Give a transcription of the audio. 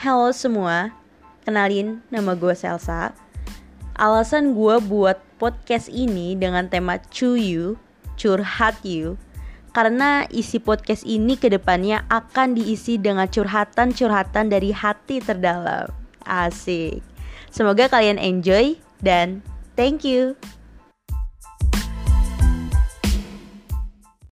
Halo semua, kenalin nama gue Selsa. Alasan gue buat podcast ini dengan tema Cuyu, curhat you, karena isi podcast ini ke depannya akan diisi dengan curhatan-curhatan dari hati terdalam. Asik. Semoga kalian enjoy dan thank you.